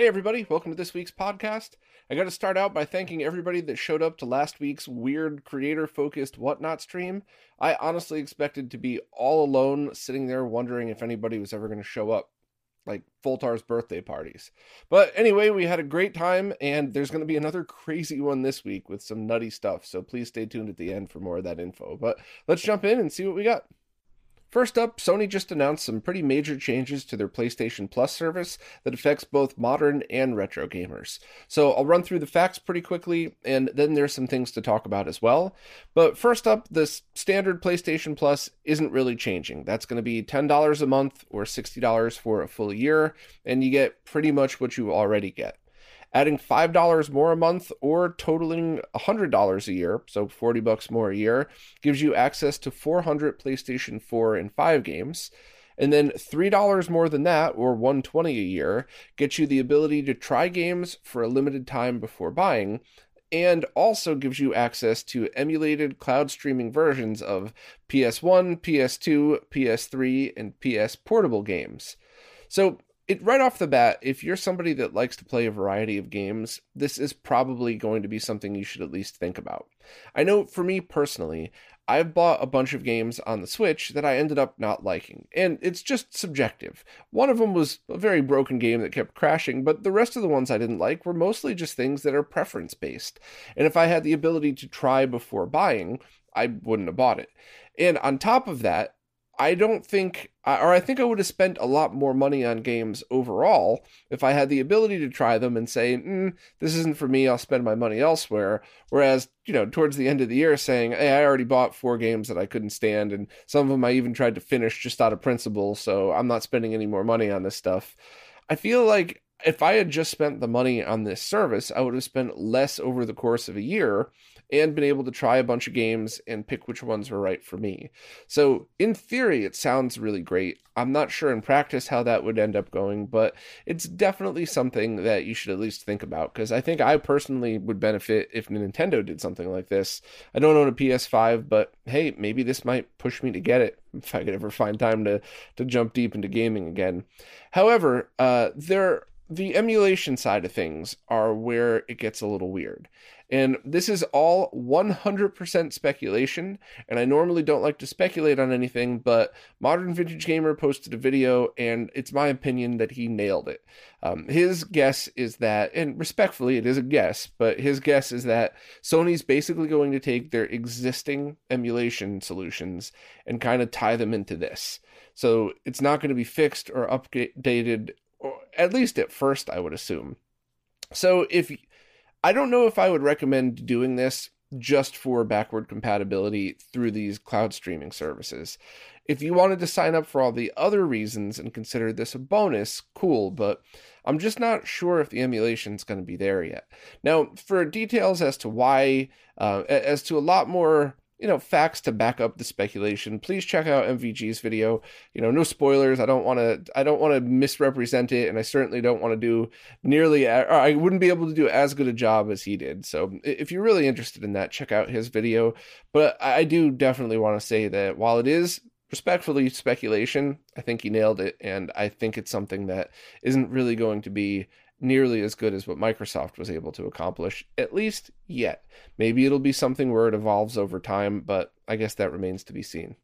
Hey, everybody, welcome to this week's podcast. I got to start out by thanking everybody that showed up to last week's weird creator focused whatnot stream. I honestly expected to be all alone sitting there wondering if anybody was ever going to show up, like Voltar's birthday parties. But anyway, we had a great time, and there's going to be another crazy one this week with some nutty stuff, so please stay tuned at the end for more of that info. But let's jump in and see what we got. First up, Sony just announced some pretty major changes to their PlayStation Plus service that affects both modern and retro gamers. So I'll run through the facts pretty quickly, and then there's some things to talk about as well. But first up, this standard PlayStation Plus isn't really changing. That's going to be $10 a month or $60 for a full year, and you get pretty much what you already get adding $5 more a month or totaling $100 a year, so 40 bucks more a year, gives you access to 400 PlayStation 4 and 5 games. And then $3 more than that, or 120 a year, gets you the ability to try games for a limited time before buying, and also gives you access to emulated cloud streaming versions of PS1, PS2, PS3, and PS portable games. So it right off the bat, if you're somebody that likes to play a variety of games, this is probably going to be something you should at least think about. I know for me personally, I've bought a bunch of games on the Switch that I ended up not liking, and it's just subjective. One of them was a very broken game that kept crashing, but the rest of the ones I didn't like were mostly just things that are preference based. And if I had the ability to try before buying, I wouldn't have bought it. And on top of that, I don't think, or I think I would have spent a lot more money on games overall if I had the ability to try them and say, mm, this isn't for me, I'll spend my money elsewhere. Whereas, you know, towards the end of the year saying, hey, I already bought four games that I couldn't stand, and some of them I even tried to finish just out of principle, so I'm not spending any more money on this stuff. I feel like if I had just spent the money on this service, I would have spent less over the course of a year and been able to try a bunch of games and pick which ones were right for me. So, in theory, it sounds really great. I'm not sure in practice how that would end up going, but it's definitely something that you should at least think about because I think I personally would benefit if Nintendo did something like this. I don't own a PS5, but hey, maybe this might push me to get it if I could ever find time to to jump deep into gaming again. However, uh, there the emulation side of things are where it gets a little weird. And this is all 100% speculation. And I normally don't like to speculate on anything, but Modern Vintage Gamer posted a video, and it's my opinion that he nailed it. Um, his guess is that, and respectfully, it is a guess, but his guess is that Sony's basically going to take their existing emulation solutions and kind of tie them into this. So it's not going to be fixed or updated or at least at first, I would assume. So if I don't know if I would recommend doing this just for backward compatibility through these cloud streaming services. If you wanted to sign up for all the other reasons and consider this a bonus, cool, but I'm just not sure if the emulation is going to be there yet. Now, for details as to why, uh, as to a lot more you know facts to back up the speculation. Please check out mvg's video. You know no spoilers. I don't want to i don't want to misrepresent it and i certainly don't want to do nearly or i wouldn't be able to do as good a job as he did. So if you're really interested in that check out his video. But i do definitely want to say that while it is respectfully speculation i think he nailed it and i think it's something that isn't really going to be nearly as good as what Microsoft was able to accomplish, at least yet. Maybe it'll be something where it evolves over time, but I guess that remains to be seen.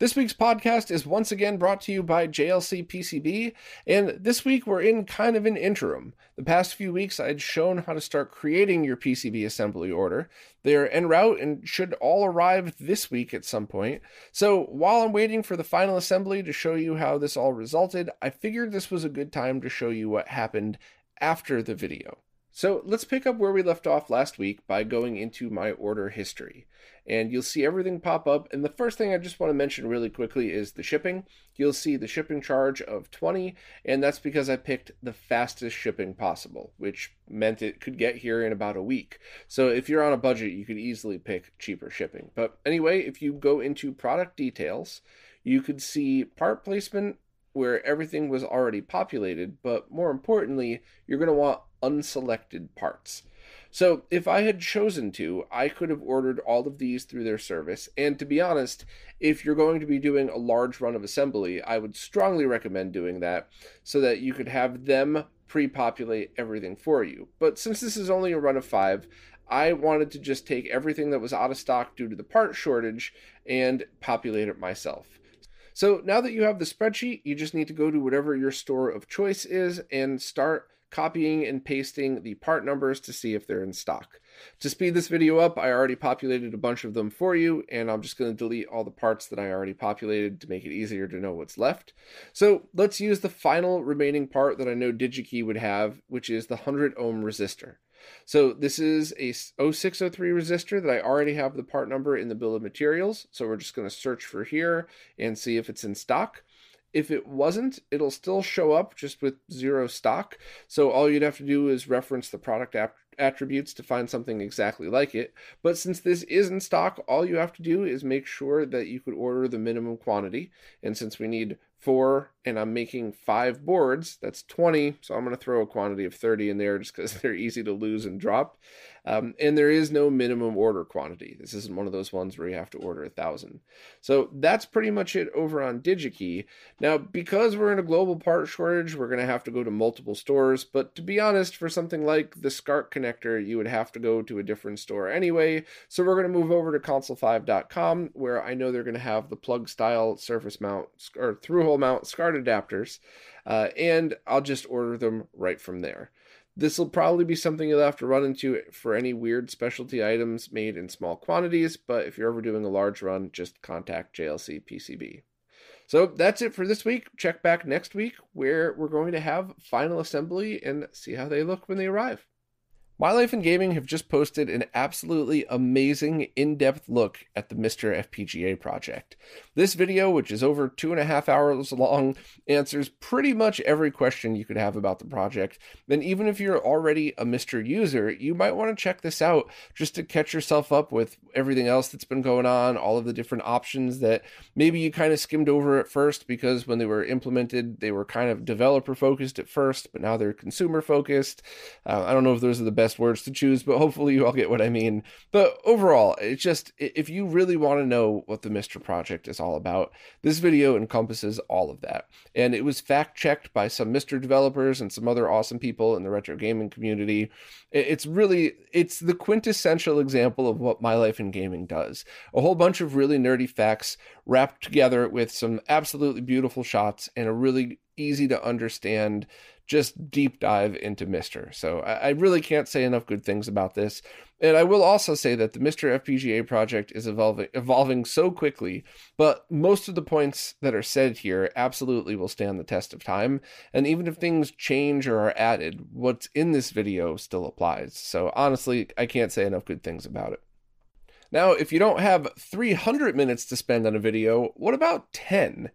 This week's podcast is once again brought to you by JLC PCB, and this week we're in kind of an interim. The past few weeks I'd shown how to start creating your PCB assembly order. They're en route and should all arrive this week at some point. So while I'm waiting for the final assembly to show you how this all resulted, I figured this was a good time to show you what happened after the video. So let's pick up where we left off last week by going into my order history. And you'll see everything pop up. And the first thing I just want to mention really quickly is the shipping. You'll see the shipping charge of 20, and that's because I picked the fastest shipping possible, which meant it could get here in about a week. So if you're on a budget, you could easily pick cheaper shipping. But anyway, if you go into product details, you could see part placement where everything was already populated, but more importantly, you're going to want unselected parts. So, if I had chosen to, I could have ordered all of these through their service. And to be honest, if you're going to be doing a large run of assembly, I would strongly recommend doing that so that you could have them pre populate everything for you. But since this is only a run of five, I wanted to just take everything that was out of stock due to the part shortage and populate it myself. So now that you have the spreadsheet, you just need to go to whatever your store of choice is and start copying and pasting the part numbers to see if they're in stock. To speed this video up, I already populated a bunch of them for you, and I'm just going to delete all the parts that I already populated to make it easier to know what's left. So let's use the final remaining part that I know DigiKey would have, which is the 100 ohm resistor. So this is a 0603 resistor that I already have the part number in the bill of materials. So we're just going to search for here and see if it's in stock. If it wasn't, it'll still show up just with zero stock. So all you'd have to do is reference the product app attributes to find something exactly like it. But since this is in stock, all you have to do is make sure that you could order the minimum quantity. And since we need four and I'm making five boards, that's 20. So I'm going to throw a quantity of 30 in there just because they're easy to lose and drop. Um, and there is no minimum order quantity. This isn't one of those ones where you have to order a thousand. So that's pretty much it over on DigiKey. Now, because we're in a global part shortage, we're going to have to go to multiple stores. But to be honest, for something like the SCART connector, you would have to go to a different store anyway. So we're going to move over to console5.com, where I know they're going to have the plug style surface mount or through hole mount SCART adapters. Uh, and I'll just order them right from there. This will probably be something you'll have to run into for any weird specialty items made in small quantities, but if you're ever doing a large run, just contact JLC PCB. So that's it for this week. Check back next week where we're going to have final assembly and see how they look when they arrive. My Life in Gaming have just posted an absolutely amazing in depth look at the MiSTer FPGA project. This video, which is over two and a half hours long, answers pretty much every question you could have about the project. And even if you're already a MiSTer user, you might want to check this out just to catch yourself up with everything else that's been going on, all of the different options that maybe you kind of skimmed over at first because when they were implemented, they were kind of developer focused at first, but now they're consumer focused. Uh, I don't know if those are the best best words to choose, but hopefully you all get what I mean. But overall, it's just if you really want to know what the MiSTer Project is all about, this video encompasses all of that. And it was fact checked by some MiSTer developers and some other awesome people in the retro gaming community. It's really it's the quintessential example of what my life in gaming does. A whole bunch of really nerdy facts wrapped together with some absolutely beautiful shots and a really easy to understand just deep dive into MiSTer. So I, I, really can't say enough good things about this. And I will also say that the MiSTer FPGA project is evolving evolving so quickly, but most of the points that are said here absolutely will stand the test of time. And even if things change or are added, what's in this video still applies. So honestly, I can't say enough good things about it. Now, if you don't have 300 minutes to spend on a video, what about 10?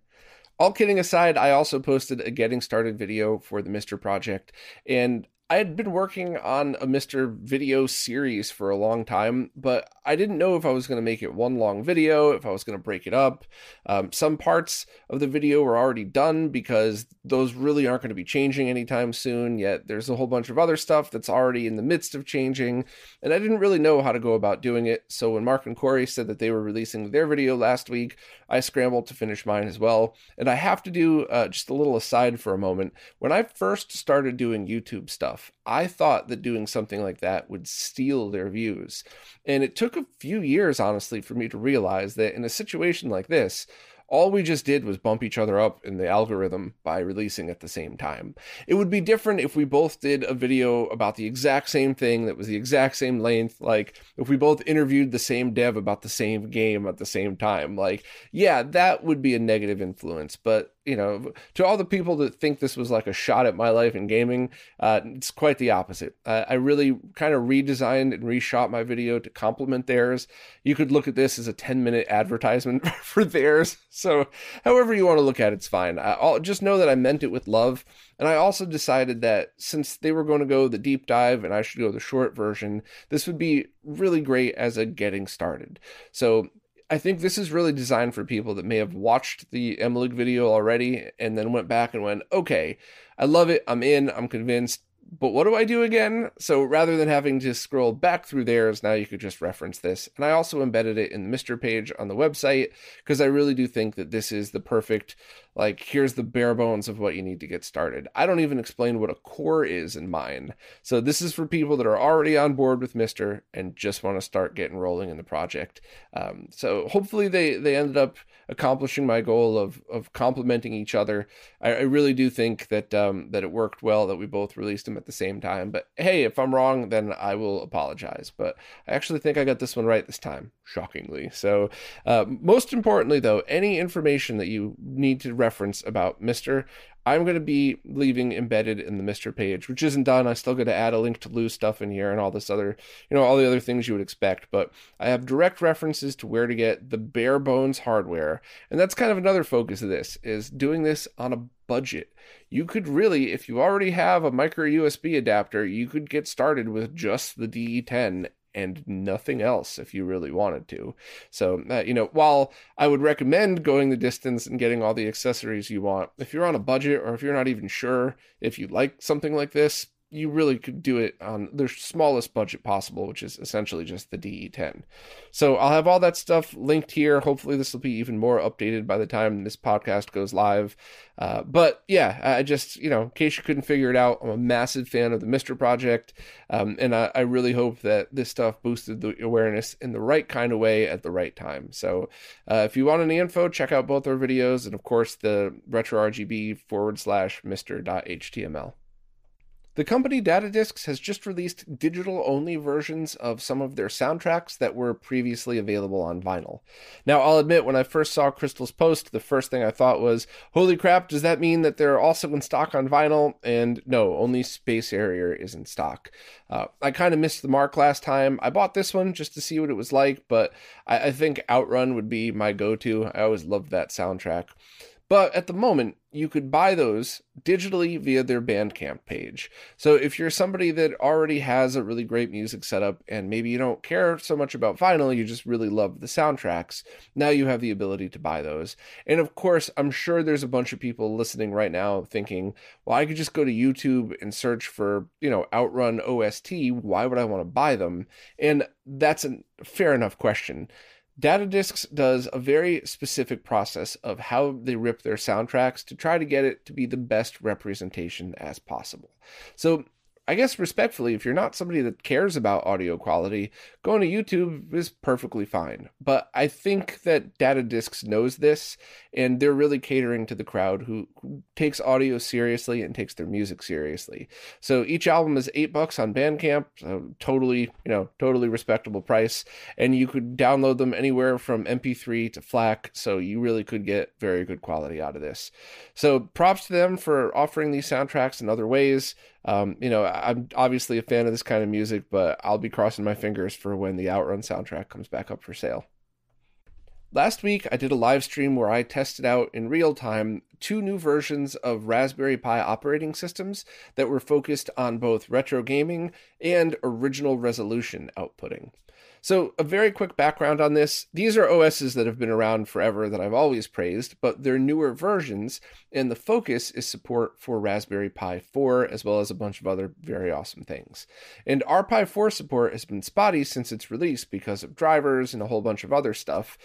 All kidding aside, I also posted a getting started video for the MiSTer Project, and I had been working on a MiSTer video series for a long time, but I didn't know if I was going to make it one long video, if I was going to break it up. Um, some parts of the video were already done because those really aren't going to be changing anytime soon, yet there's a whole bunch of other stuff that's already in the midst of changing, and I didn't really know how to go about doing it. So when Mark and Corey said that they were releasing their video last week, I scrambled to finish mine as well. And I have to do uh, just a little aside for a moment. When I first started doing YouTube stuff, I thought that doing something like that would steal their views. And it took a few years, honestly, for me to realize that in a situation like this, all we just did was bump each other up in the algorithm by releasing at the same time. It would be different if we both did a video about the exact same thing that was the exact same length. Like if we both interviewed the same dev about the same game at the same time. Like, yeah, that would be a negative influence. But you know, to all the people that think this was like a shot at my life in gaming, uh, it's quite the opposite. I really kind of redesigned and reshot my video to complement theirs. You could look at this as a 10 minute advertisement for theirs. So, however you want to look at it, it's fine. I'll just know that I meant it with love. And I also decided that since they were going to go the deep dive and I should go the short version, this would be really great as a getting started. So, I think this is really designed for people that may have watched the MLiG video already and then went back and went, okay, I love it. I'm in. I'm convinced but what do I do again? So rather than having to scroll back through theirs, now you could just reference this. And I also embedded it in the MiSTer page on the website because I really do think that this is the perfect, like, here's the bare bones of what you need to get started. I don't even explain what a core is in mine. So this is for people that are already on board with MiSTer and just want to start getting rolling in the project. Um, so hopefully they, they ended up accomplishing my goal of, of complementing each other. I, I really do think that, um, that it worked well that we both released them at the same time. But hey, if I'm wrong, then I will apologize. But I actually think I got this one right this time, shockingly. So, uh, most importantly, though, any information that you need to reference about MiSTer, I'm going to be leaving embedded in the MiSTer page, which isn't done. I still got to add a link to Lu stuff in here and all this other, you know, all the other things you would expect. But I have direct references to where to get the bare bones hardware, and that's kind of another focus of this is doing this on a budget. You could really, if you already have a micro USB adapter, you could get started with just the DE10 and nothing else if you really wanted to. So, uh, you know, while I would recommend going the distance and getting all the accessories you want, if you're on a budget or if you're not even sure if you like something like this, you really could do it on the smallest budget possible, which is essentially just the DE10. So I'll have all that stuff linked here. Hopefully, this will be even more updated by the time this podcast goes live. Uh, but yeah, I just, you know, in case you couldn't figure it out, I'm a massive fan of the MiSTer Project. Um, and I, I, really hope that this stuff boosted the awareness in the right kind of way at the right time. So uh, if you want any info, check out both our videos and, of course, the retro RGB forward slash MiSTer.html. The company Datadiscs has just released digital only versions of some of their soundtracks that were previously available on vinyl. Now, I'll admit, when I first saw Crystal's post, the first thing I thought was, holy crap, does that mean that they're also in stock on vinyl? And no, only Space Harrier is in stock. Uh, I kind of missed the mark last time. I bought this one just to see what it was like, but I, I think Outrun would be my go to. I always loved that soundtrack. But at the moment, you could buy those digitally via their Bandcamp page. So if you're somebody that already has a really great music setup and maybe you don't care so much about vinyl, you just really love the soundtracks, now you have the ability to buy those. And of course, I'm sure there's a bunch of people listening right now thinking, well, I could just go to YouTube and search for, you know, Outrun OST. Why would I want to buy them? And that's a fair enough question. Datadiscs does a very specific process of how they rip their soundtracks to try to get it to be the best representation as possible. So I guess respectfully, if you're not somebody that cares about audio quality, going to YouTube is perfectly fine. But I think that Datadiscs knows this, and they're really catering to the crowd who, who, takes audio seriously and takes their music seriously. So each album is eight bucks on Bandcamp, so totally, you know, totally respectable price. And you could download them anywhere from MP3 to FLAC, so you really could get very good quality out of this. So props to them for offering these soundtracks in other ways. Um, you know, I'm obviously a fan of this kind of music, but I'll be crossing my fingers for when the Outrun soundtrack comes back up for sale. Last week, I did a live stream where I tested out in real time two new versions of Raspberry Pi operating systems that were focused on both retro gaming and original resolution outputting. So, a very quick background on this. These are OSs that have been around forever that I've always praised, but they're newer versions, and the focus is support for Raspberry Pi 4, as well as a bunch of other very awesome things. And RPi 4 support has been spotty since its release because of drivers and a whole bunch of other stuff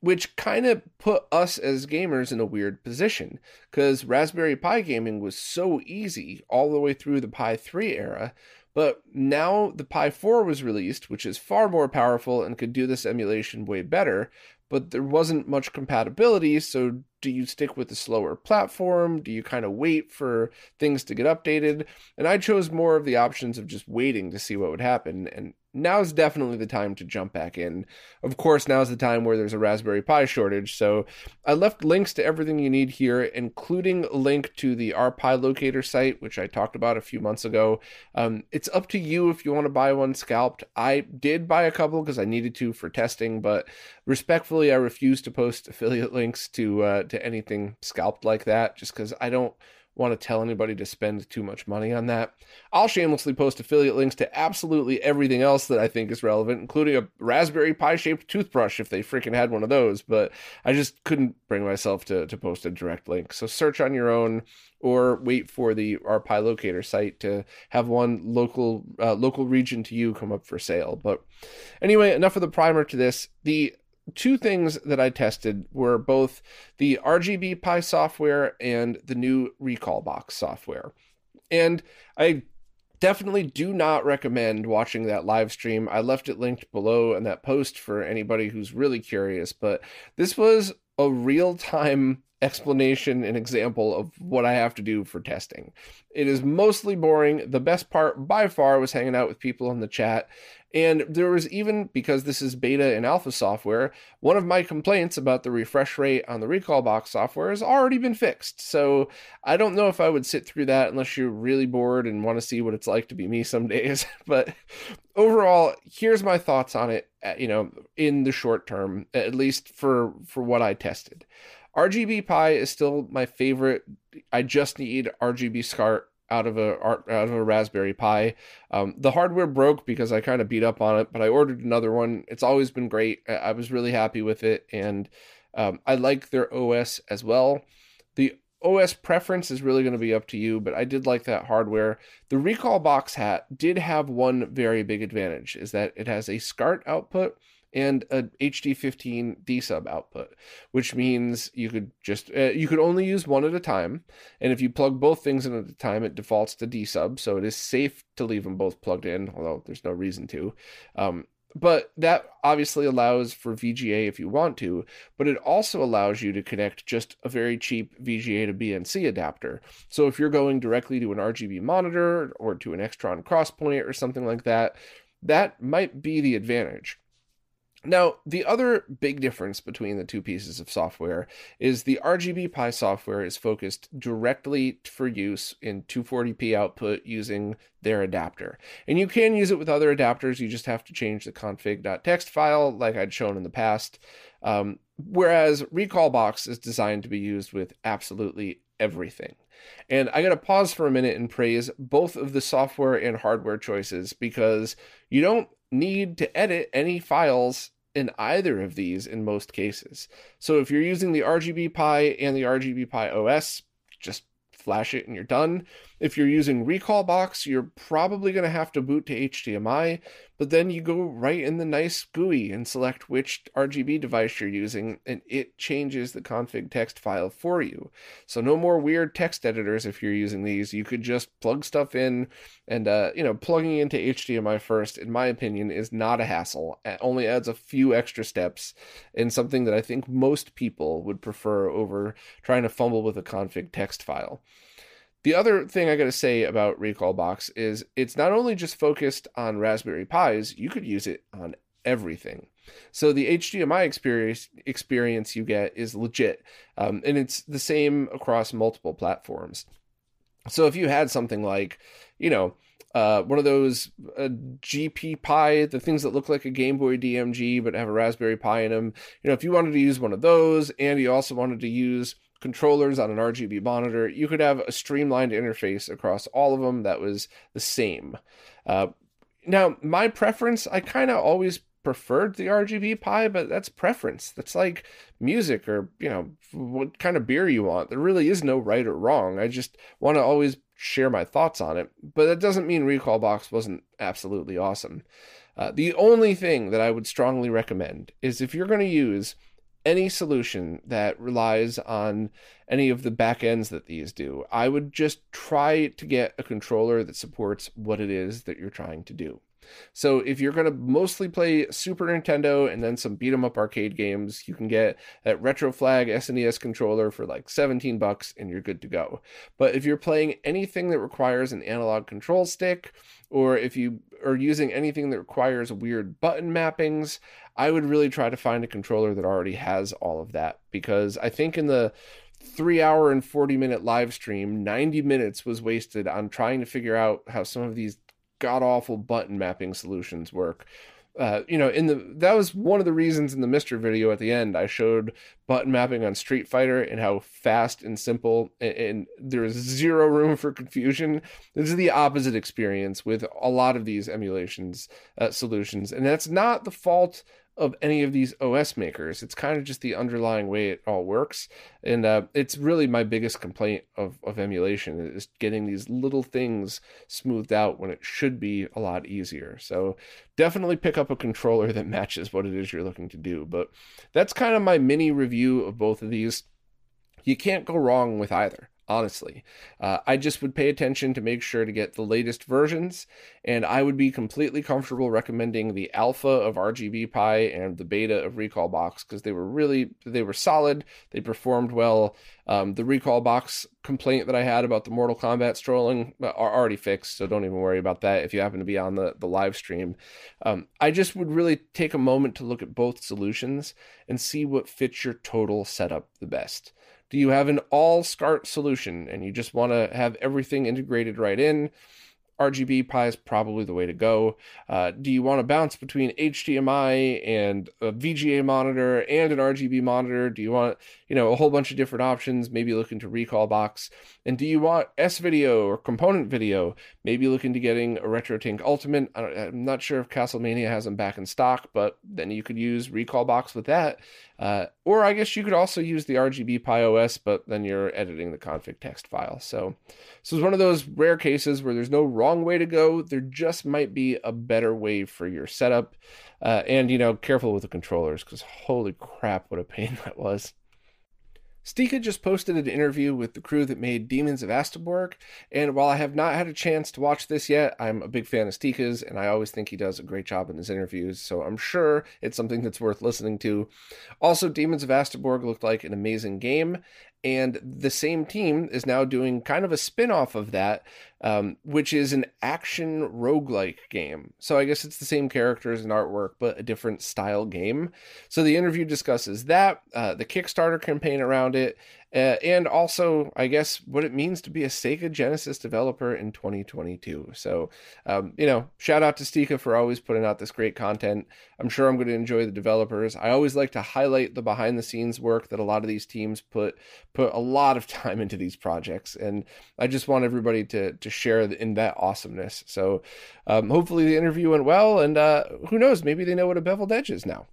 which kind of put us as gamers in a weird position because Raspberry Pi gaming was so easy all the way through the Pi 3 era, but now the Pi 4 was released, which is far more powerful and could do this emulation way better, but there wasn't much compatibility. So, do you stick with the slower platform? Do you kind of wait for things to get updated? And I chose more of the options of just waiting to see what would happen. And now's definitely the time to jump back in. Of course, now's the time where there's a Raspberry Pi shortage, so I left links to everything you need here, including a link to the RPi locator site, which I talked about a few months ago. Um, it's up to you if you want to buy one scalped. I did buy a couple because I needed to for testing, but respectfully, I refuse to post affiliate links to uh, to anything scalped like that, just because I don't want to tell anybody to spend too much money on that. I'll shamelessly post affiliate links to absolutely everything else that I think is relevant, including a Raspberry Pi shaped toothbrush if they freaking had one of those. But I just couldn't bring myself to, to post a direct link. So search on your own or wait for the RPi locator site to have one local uh, local region to you come up for sale. But anyway, enough of the primer to this. The two things that I tested were both the RGB Pi software and the new Recalbox software. And I definitely do not recommend watching that live stream. I left it linked below in that post for anybody who's really curious, but this was a real time explanation and example of what I have to do for testing. It is mostly boring. The best part by far was hanging out with people in the chat and there was even, because this is beta and alpha software, one of my complaints about the refresh rate on the Recalbox software has already been fixed. So I don't know if I would sit through that unless you're really bored and want to see what it's like to be me some days. but overall, here's my thoughts on it, uh, you know, in the short term, at least for, for what I tested. RGB Pi is still my favorite. I just need RGB SCART out of a out of a Raspberry Pi. Um, the hardware broke because I kind of beat up on it, but I ordered another one. It's always been great. I, was really happy with it, and um, I like their OS as well. The OS preference is really going to be up to you, but I did like that hardware. The Recalbox hat did have one very big advantage: is that it has a SCART output and a HD15 D sub output, which means you could just uh, you could only use one at a time, and if you plug both things in at a time, it defaults to D sub, so it is safe to leave them both plugged in, although there's no reason to. Um, but that obviously allows for VGA if you want to, but it also allows you to connect just a very cheap VGA to BNC adapter. So if you're going directly to an RGB monitor or to an Extron crosspoint or something like that, that might be the advantage. Now, the other big difference between the two pieces of software is the RGB Pi software is focused directly for use in 240p output using their adapter. And you can use it with other adapters, you just have to change the config.txt file like I'd shown in the past. Um, whereas Recalbox is designed to be used with absolutely everything. And I got to pause for a minute and praise both of the software and hardware choices because you don't need to edit any files in either of these in most cases. So if you're using the RGB Pi and the RGB Pi OS, just flash it and you're done. If you're using Recalbox, you're probably going to have to boot to HDMI, but then you go right in the nice GUI and select which RGB device you're using, and it changes the config text file for you. So no more weird text editors if you're using these. You could just plug stuff in, and uh, you know, plugging into HDMI first, in my opinion, is not a hassle. It only adds a few extra steps, and something that I think most people would prefer over trying to fumble with a config text file. The other thing I got to say about Recalbox is it's not only just focused on Raspberry Pis, you could use it on everything. So the HDMI experience experience you get is legit, um, and it's the same across multiple platforms. So if you had something like, you know, uh, one of those uh, GP Pi, the things that look like a Game Boy DMG but have a Raspberry Pi in them, you know, if you wanted to use one of those, and you also wanted to use controllers on an RGB monitor, you could have a streamlined interface across all of them that was the same. Uh, now, my preference, I kind of always preferred the RGB Pi, but that's preference. That's like music or, you know, what kind of beer you want. There really is no right or wrong. I just want to always share my thoughts on it. But that doesn't mean Recalbox wasn't absolutely awesome. Uh, the only thing that I would strongly recommend is if you're going to use any solution that relies on any of the back ends that these do. I would just try to get a controller that supports what it is that you're trying to do. So if you're going to mostly play Super Nintendo and then some beat 'em up arcade games, you can get that Retroflag SNES controller for like 17 bucks and you're good to go. But if you're playing anything that requires an analog control stick or if you are using anything that requires weird button mappings, I would really try to find a controller that already has all of that because I think in the three hour and 40 minute live stream, 90 minutes was wasted on trying to figure out how some of these god awful button mapping solutions work. Uh, you know, in the that was one of the reasons in the MiSTer video at the end I showed button mapping on Street Fighter and how fast and simple and, and there is zero room for confusion. This is the opposite experience with a lot of these emulations uh, solutions, and that's not the fault of any of these OS makers. It's kind of just the underlying way it all works. And uh, it's really my biggest complaint of, of emulation is getting these little things smoothed out when it should be a lot easier. So definitely pick up a controller that matches what it is you're looking to do. But that's kind of my mini review of both of these. You can't go wrong with either honestly. Uh, I just would pay attention to make sure to get the latest versions, and I would be completely comfortable recommending the alpha of RGB Pi and the beta of Recalbox because they were really they were solid. They performed well. Um, the Recalbox complaint that I had about the Mortal Kombat strolling are already fixed, so don't even worry about that if you happen to be on the the live stream. Um, I just would really take a moment to look at both solutions and see what fits your total setup the best. Do you have an all SCART solution and you just want to have everything integrated right in? RGB Pi is probably the way to go. Uh, do you want to bounce between HDMI and a VGA monitor and an RGB monitor? Do you want, you know, a whole bunch of different options? Maybe look into Recalbox. And do you want S video or component video? Maybe look into getting a RetroTink Ultimate. I'm not sure if Castlemania has them back in stock, but then you could use Recalbox with that. Uh, or I guess you could also use the RGB Pi OS, but then you're editing the config text file. So, so it's one of those rare cases where there's no wrong way to go. There just might be a better way for your setup. Uh, and, you know, careful with the controllers because holy crap, what a pain that was. Stika just posted an interview with the crew that made Demons of Asteborg, and while I have not had a chance to watch this yet, I'm a big fan of Stika's, and I always think he does a great job in his interviews, so I'm sure it's something that's worth listening to. Also, Demons of Asteborg looked like an amazing game, and the same team is now doing kind of a spin off of that, um, which is an action roguelike game. So I guess it's the same characters and artwork, but a different style game. So the interview discusses that, uh, the Kickstarter campaign around it, uh, and also, I guess, what it means to be a Sega Genesis developer in 2022. So, um, you know, shout out to Stika for always putting out this great content. I'm sure I'm going to enjoy the developers. I always like to highlight the behind the scenes work that a lot of these teams put put a lot of time into these projects, and I just want everybody to to share in that awesomeness. So, um, hopefully, the interview went well, and uh, who knows, maybe they know what a beveled edge is now.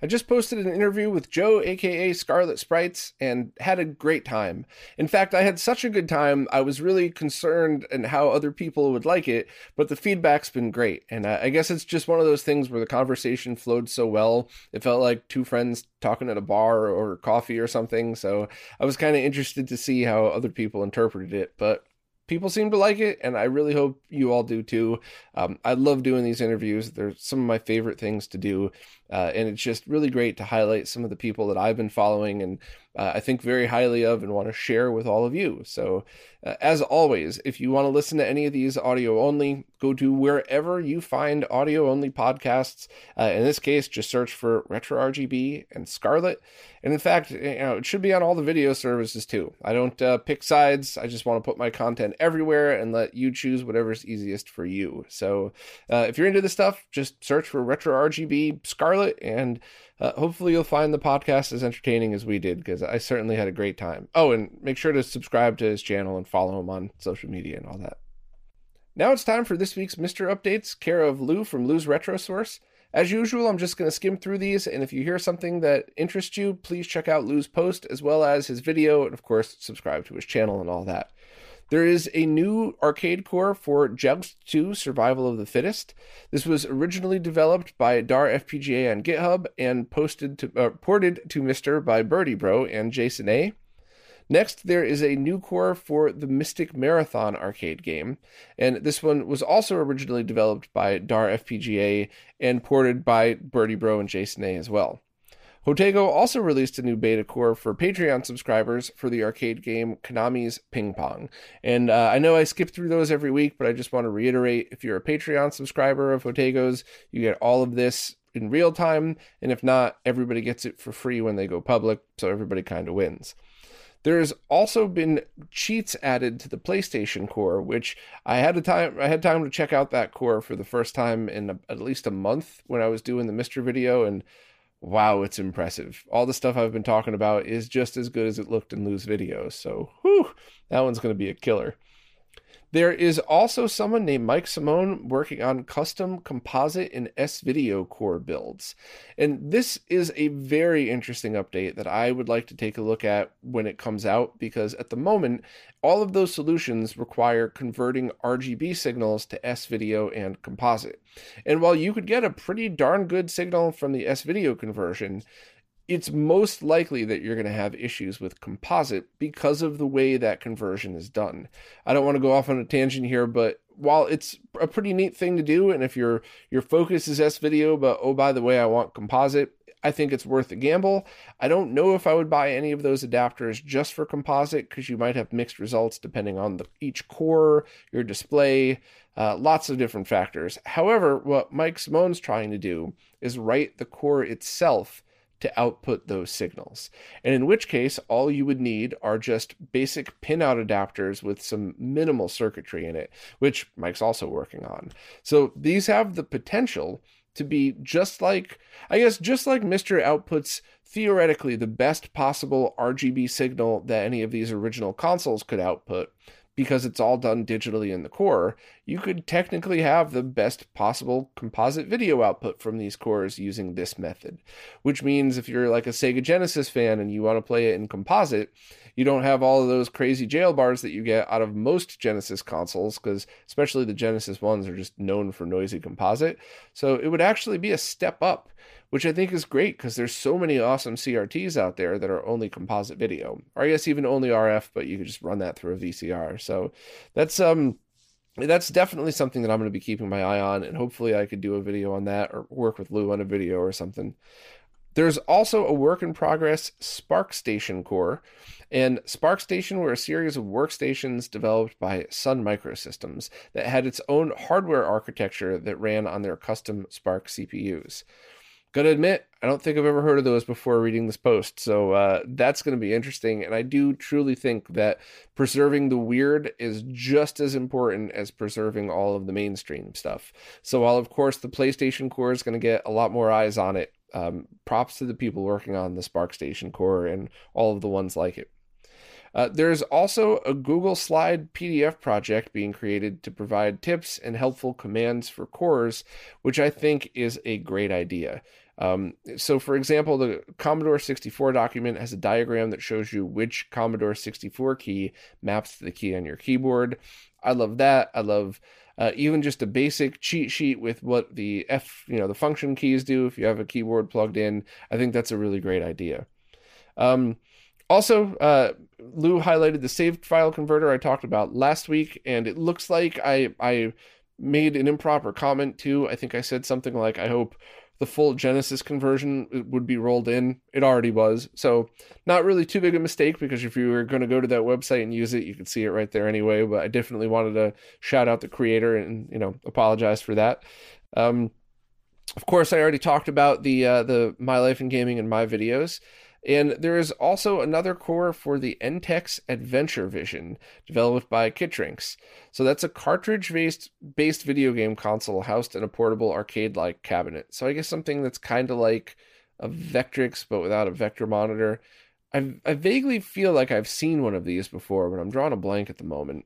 I just posted an interview with Joe, aka Scarlet Sprites, and had a great time. In fact, I had such a good time, I was really concerned and how other people would like it, but the feedback's been great. And I guess it's just one of those things where the conversation flowed so well. It felt like two friends talking at a bar or coffee or something. So I was kind of interested to see how other people interpreted it. But people seem to like it, and I really hope you all do too. Um, I love doing these interviews; they're some of my favorite things to do, uh, and it's just really great to highlight some of the people that I've been following and uh, I think very highly of and want to share with all of you. So, uh, as always, if you want to listen to any of these audio only, go to wherever you find audio only podcasts. Uh, in this case, just search for Retro RGB and Scarlet. And in fact, you know, it should be on all the video services too. I don't uh, pick sides. I just want to put my content everywhere and let you choose whatever's easiest for you. So, uh, if you're into this stuff, just search for Retro RGB Scarlet and uh, hopefully, you'll find the podcast as entertaining as we did because I certainly had a great time. Oh, and make sure to subscribe to his channel and follow him on social media and all that. Now it's time for this week's MiSTer Updates, care of Lu from Lu's Retro Source. As usual, I'm just going to skim through these, and if you hear something that interests you, please check out Lu's post as well as his video, and of course, subscribe to his channel and all that. There is a new arcade core for Joust 2 Survival of the Fittest. This was originally developed by Dar FPGA on GitHub and posted to uh, ported to MiSTer by birdybro and Jason A. Next, there is a new core for the Mystic Marathon arcade game, and this one was also originally developed by DAR FPGA and ported by birdybro and Jason A as well. Jotego also released a new beta core for Patreon subscribers for the arcade game Konami's Ping Pong. And uh, I know I skip through those every week, but I just want to reiterate if you're a Patreon subscriber of Jotego's, you get all of this in real time. And if not, everybody gets it for free when they go public. So everybody kind of wins. There's also been cheats added to the PlayStation core, which I had a time I had time to check out that core for the first time in a, at least a month when I was doing the MiSTer video, and wow, it's impressive. All the stuff I've been talking about is just as good as it looked in Lu's videos. So, whew, that one's going to be a killer. There is also someone named Mike Simone working on custom composite and S video core builds. And this is a very interesting update that I would like to take a look at when it comes out because at the moment, all of those solutions require converting RGB signals to S video and composite. And while you could get a pretty darn good signal from the S video conversion, it's most likely that you're going to have issues with composite because of the way that conversion is done. I don't want to go off on a tangent here, but while it's a pretty neat thing to do, and if your your focus is S video, but oh by the way, I want composite, I think it's worth a gamble. I don't know if I would buy any of those adapters just for composite because you might have mixed results depending on the, each core, your display, uh, lots of different factors. However, what Mike Simone's trying to do is write the core itself to output those signals. And in which case, all you would need are just basic pinout adapters with some minimal circuitry in it, which Mike's also working on. So these have the potential to be just like, I guess, just like MiSTer outputs theoretically the best possible RGB signal that any of these original consoles could output because it's all done digitally in the core, you could technically have the best possible composite video output from these cores using this method. Which means if you're like a Sega Genesis fan and you want to play it in composite, you don't have all of those crazy jail bars that you get out of most Genesis consoles, because especially the Genesis ones are just known for noisy composite. So it would actually be a step up which I think is great because there's so many awesome CRTs out there that are only composite video, or I guess even only RF, but you could just run that through a VCR. So that's um that's definitely something that I'm going to be keeping my eye on, and hopefully I could do a video on that or work with Lu on a video or something. There's also a work in progress SPARCstation core, and SPARCstation were a series of workstations developed by Sun Microsystems that had its own hardware architecture that ran on their custom SPARC CPUs. Gotta admit, I don't think I've ever heard of those before reading this post. So uh, that's going to be interesting. And I do truly think that preserving the weird is just as important as preserving all of the mainstream stuff. So while, of course, the PlayStation Core is going to get a lot more eyes on it, um, props to the people working on the SPARCstation Core and all of the ones like it. Uh, there's also a Google Slide PDF project being created to provide tips and helpful commands for cores, which I think is a great idea. Um, so, for example, the Commodore 64 document has a diagram that shows you which Commodore 64 key maps to the key on your keyboard. I love that. I love uh, even just a basic cheat sheet with what the F, you know, the function keys do if you have a keyboard plugged in. I think that's a really great idea. Um, also, uh, Lou highlighted the saved file converter I talked about last week, and it looks like I I made an improper comment too. I think I said something like, "I hope the full Genesis conversion would be rolled in." It already was, so not really too big a mistake because if you were going to go to that website and use it, you could see it right there anyway. But I definitely wanted to shout out the creator and you know apologize for that. Um, of course, I already talked about the uh, the my life in gaming and my videos. And there is also another core for the Entex Adventure Vision, developed by Kitrinx. So that's a cartridge-based based video game console housed in a portable arcade-like cabinet. So I guess something that's kind of like a Vectrex but without a vector monitor. I, I vaguely feel like I've seen one of these before, but I'm drawing a blank at the moment.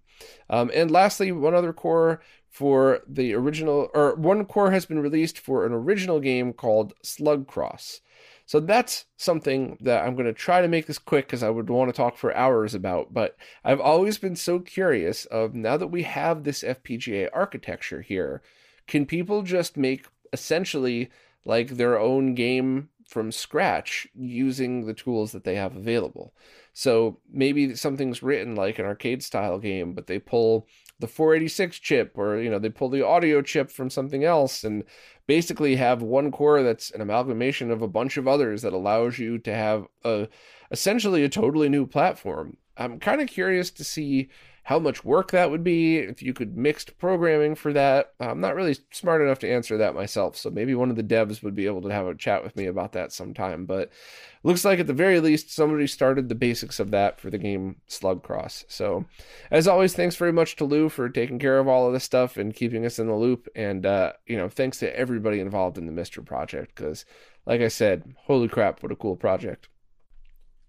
Um, and lastly, one other core for the original, or one core has been released for an original game called Slug Cross. So that's something that I'm going to try to make this quick because I would want to talk for hours about. But I've always been so curious of now that we have this FPGA architecture here, can people just make essentially like their own game from scratch using the tools that they have available. So maybe something's written like an arcade style game, but they pull the 486 chip or you know they pull the audio chip from something else and basically have one core that's an amalgamation of a bunch of others that allows you to have a essentially a totally new platform. I'm kind of curious to see how much work that would be, if you could mixed programming for that. I'm not really smart enough to answer that myself, so maybe one of the devs would be able to have a chat with me about that sometime. But looks like at the very least somebody started the basics of that for the game Slugcross. So, as always, thanks very much to Lu for taking care of all of this stuff and keeping us in the loop. And uh, you know, thanks to everybody involved in the MiSTer project because, like I said, holy crap, what a cool project!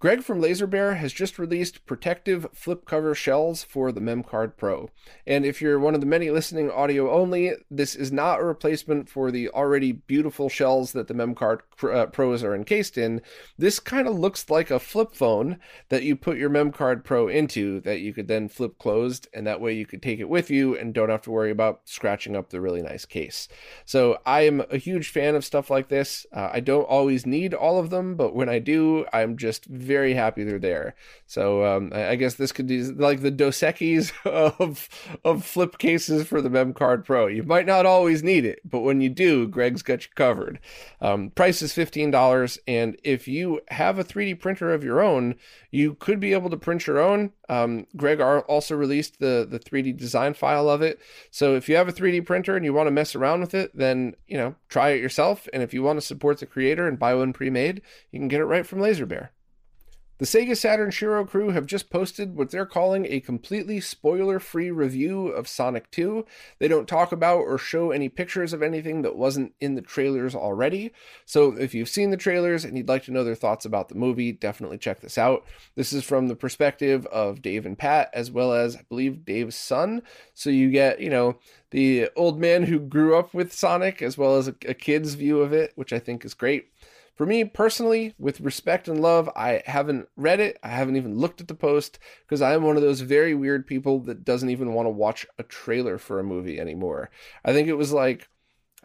Greg from Laser Bear has just released protective flip cover shells for the MemCard Pro. And if you're one of the many listening audio only, this is not a replacement for the already beautiful shells that the MemCard uh, Pros are encased in. This kind of looks like a flip phone that you put your MemCard Pro into that you could then flip closed, and that way you could take it with you and don't have to worry about scratching up the really nice case. So I am a huge fan of stuff like this. Uh, I don't always need all of them, but when I do, I'm just very very happy they're there. So um, I guess this could be like the Dos Equis of of flip cases for the Mem Card Pro. You might not always need it, but when you do, Greg's got you covered. Um, price is fifteen dollars, and if you have a 3D printer of your own, you could be able to print your own. Um, Greg also released the the 3D design file of it. So if you have a 3D printer and you want to mess around with it, then you know try it yourself. And if you want to support the creator and buy one pre-made, you can get it right from Laser Bear. The Sega Saturn Shiro crew have just posted what they're calling a completely spoiler free review of Sonic 2. They don't talk about or show any pictures of anything that wasn't in the trailers already. So if you've seen the trailers and you'd like to know their thoughts about the movie, definitely check this out. This is from the perspective of Dave and Pat, as well as, I believe, Dave's son. So you get, you know, the old man who grew up with Sonic, as well as a, a kid's view of it, which I think is great. For me personally, with respect and love, I haven't read it. I haven't even looked at the post because I am one of those very weird people that doesn't even want to watch a trailer for a movie anymore. I think it was like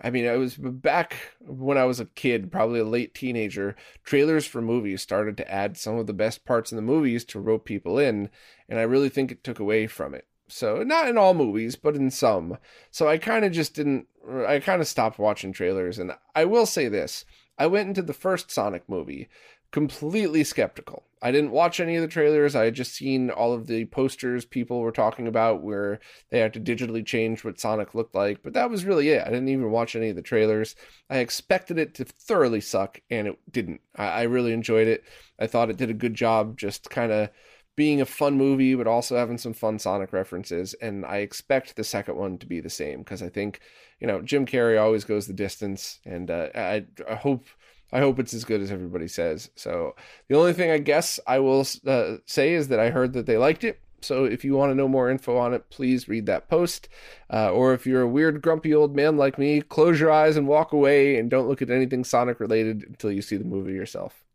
I mean, I was back when I was a kid, probably a late teenager. Trailers for movies started to add some of the best parts in the movies to rope people in, and I really think it took away from it. So, not in all movies, but in some. So, I kind of just didn't, I kind of stopped watching trailers. And I will say this I went into the first Sonic movie completely skeptical. I didn't watch any of the trailers. I had just seen all of the posters people were talking about where they had to digitally change what Sonic looked like, but that was really it. I didn't even watch any of the trailers. I expected it to thoroughly suck, and it didn't. I, I really enjoyed it. I thought it did a good job just kind of being a fun movie, but also having some fun Sonic references. And I expect the second one to be the same because I think you know, Jim Carrey always goes the distance, and uh, I, I hope I hope it's as good as everybody says. So the only thing I guess I will uh, say is that I heard that they liked it. So if you want to know more info on it, please read that post. Uh, or if you're a weird, grumpy old man like me, close your eyes and walk away and don't look at anything Sonic related until you see the movie yourself.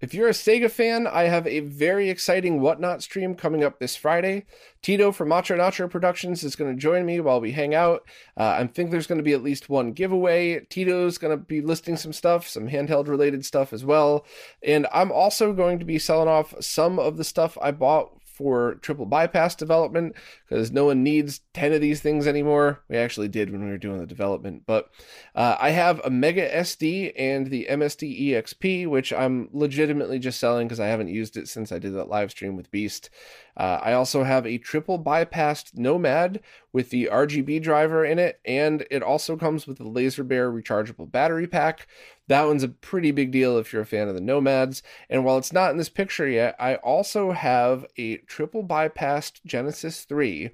If you're a Sega fan, I have a very exciting Whatnot stream coming up this Friday. Tito from Macho Nacho Productions is going to join me while we hang out. Uh, I think there's going to be at least one giveaway. Tito's going to be listing some stuff, some handheld related stuff as well. And I'm also going to be selling off some of the stuff I bought for triple bypass development because no one needs 10 of these things anymore. We actually did when we were doing the development, but uh, I have a Mega SD and the MSD EXP, which I'm legitimately just selling because I haven't used it since I did that live stream with Beast. Uh, I also have a triple bypassed Nomad with the RGB driver in it, and it also comes with the Laser Bear rechargeable battery pack. That one's a pretty big deal if you're a fan of the Nomads. And while it's not in this picture yet, I also have a triple bypassed Genesis 3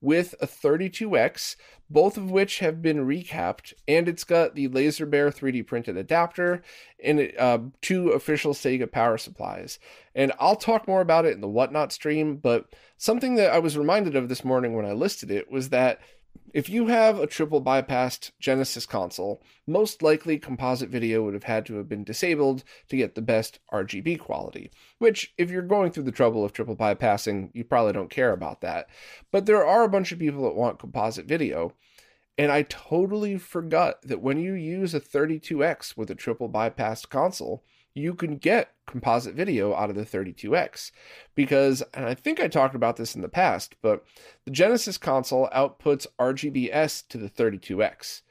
with a 32X, both of which have been recapped, and it's got the Laser Bear 3D printed adapter and uh, two official Sega power supplies. And I'll talk more about it in the Whatnot stream, but something that I was reminded of this morning when I listed it was that if you have a triple bypassed Genesis console, most likely composite video would have had to have been disabled to get the best RGB quality, which, if you're going through the trouble of triple bypassing, you probably don't care about that. But there are a bunch of people that want composite video. And I totally forgot that when you use a 32X with a triple bypassed console, you can get composite video out of the 32X. Because, and I think I talked about this in the past, but the Genesis console outputs RGBS to the 32X.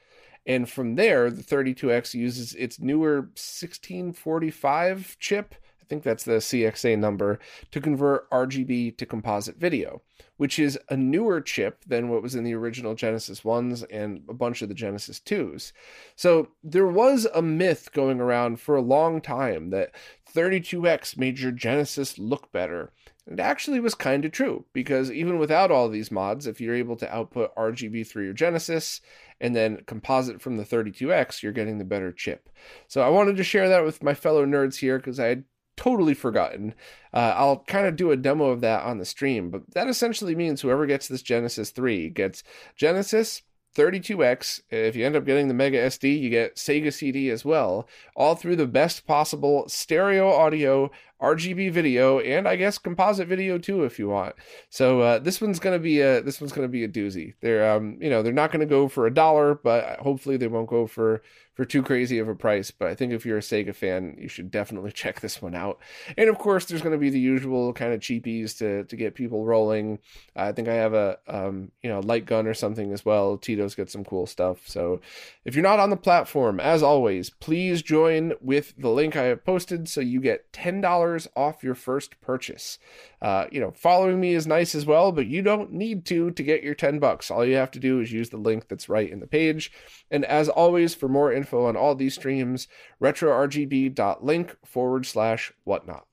And from there, the 32X uses its newer 1645 chip I think that's the CXA number, to convert RGB to composite video, which is a newer chip than what was in the original Genesis 1s and a bunch of the Genesis 2s. So there was a myth going around for a long time that 32X made your Genesis look better. It actually was kind of true because even without all these mods, if you're able to output RGB through your Genesis and then composite from the 32X, you're getting the better chip. So I wanted to share that with my fellow nerds here because I had totally forgotten. Uh, I'll kind of do a demo of that on the stream, but that essentially means whoever gets this Genesis 3 gets Genesis 32X. If you end up getting the Mega SD, you get Sega CD as well, all through the best possible stereo audio RGB video, and I guess composite video too if you want. So uh, this one's gonna be a this one's gonna be a doozy. They're um you know they're not gonna go for a dollar, but hopefully they won't go for for too crazy of a price. But I think if you're a Sega fan, you should definitely check this one out. And of course, there's gonna be the usual kind of cheapies to to get people rolling. I think I have a um you know light gun or something as well. Tito's got some cool stuff. So if you're not on the platform, as always, please join with the link I have posted so you get ten dollars dollars off your first purchase. Uh, you know, following me is nice as well, but you don't need to to get your 10 bucks. All you have to do is use the link that's right in the page. And as always, for more info on all these streams, retrorgb.link forward slash whatnot.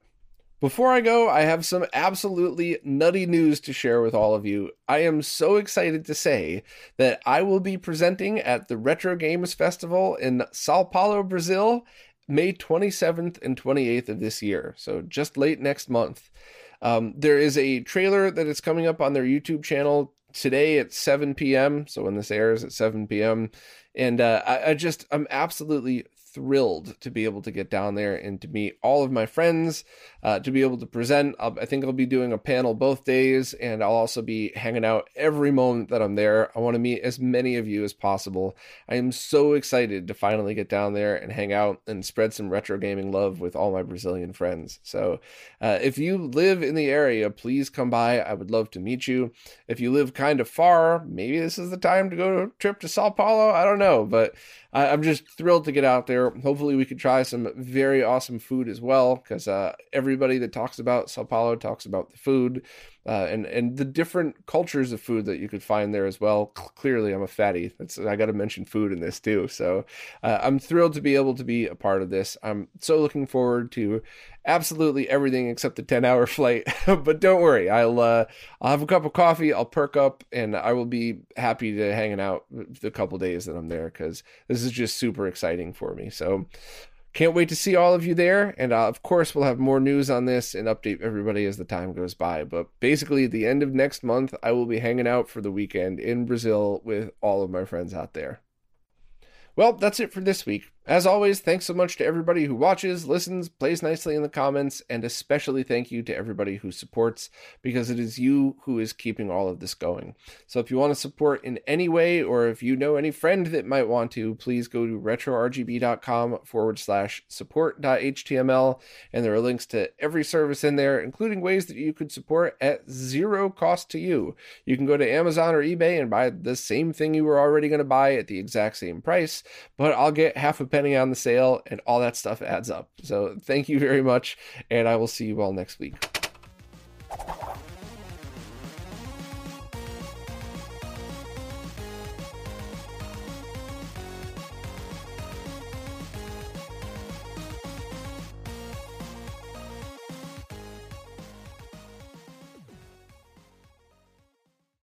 Before I go, I have some absolutely nutty news to share with all of you. I am so excited to say that I will be presenting at the Retro Games Festival in Sao Paulo, Brazil May 27th and 28th of this year, so just late next month. Um, there is a trailer that is coming up on their YouTube channel today at 7 p.m. So when this airs at 7 p.m. And uh, I, I just, I'm absolutely thrilled to be able to get down there and to meet all of my friends, uh, to be able to present. I'll, i think I'll be doing a panel both days, and I'll also be hanging out every moment that I'm there. I want to meet as many of you as possible. I am so excited to finally get down there and hang out and spread some retro gaming love with all my Brazilian friends. So, uh, if you live in the area, please come by. I would love to meet you. If you live kind of far, maybe this is the time to go a trip to Sao Paulo. I don't know, but I, am just thrilled to get out there. Hopefully, we can try some very awesome food as well, because uh, everybody that talks about Sao Paulo talks about the food uh, and and the different cultures of food that you could find there as well. Clearly, I'm a fatty. That's I got to mention food in this too. So uh, I'm thrilled to be able to be a part of this. I'm so looking forward to absolutely everything except the 10 hour flight. but don't worry, I'll uh, I'll have a cup of coffee. I'll perk up, and I will be happy to hanging out the couple days that I'm there because this is just super exciting for me. So. Can't wait to see all of you there. And uh, of course, we'll have more news on this and update everybody as the time goes by. But basically, at the end of next month, I will be hanging out for the weekend in Brazil with all of my friends out there. Well, that's it for this week. As always, thanks so much to everybody who watches, listens, plays nicely in the comments, and especially thank you to everybody who supports because it is you who is keeping all of this going. So if you want to support in any way, or if you know any friend that might want to, please go to retrorgb.com forward slash support.html, and there are links to every service in there, including ways that you could support at zero cost to you. You can go to Amazon or eBay and buy the same thing you were already going to buy at the exact same price, but I'll get half a depending on the sale, and all that stuff adds up. So thank you very much, and I will see you all next week.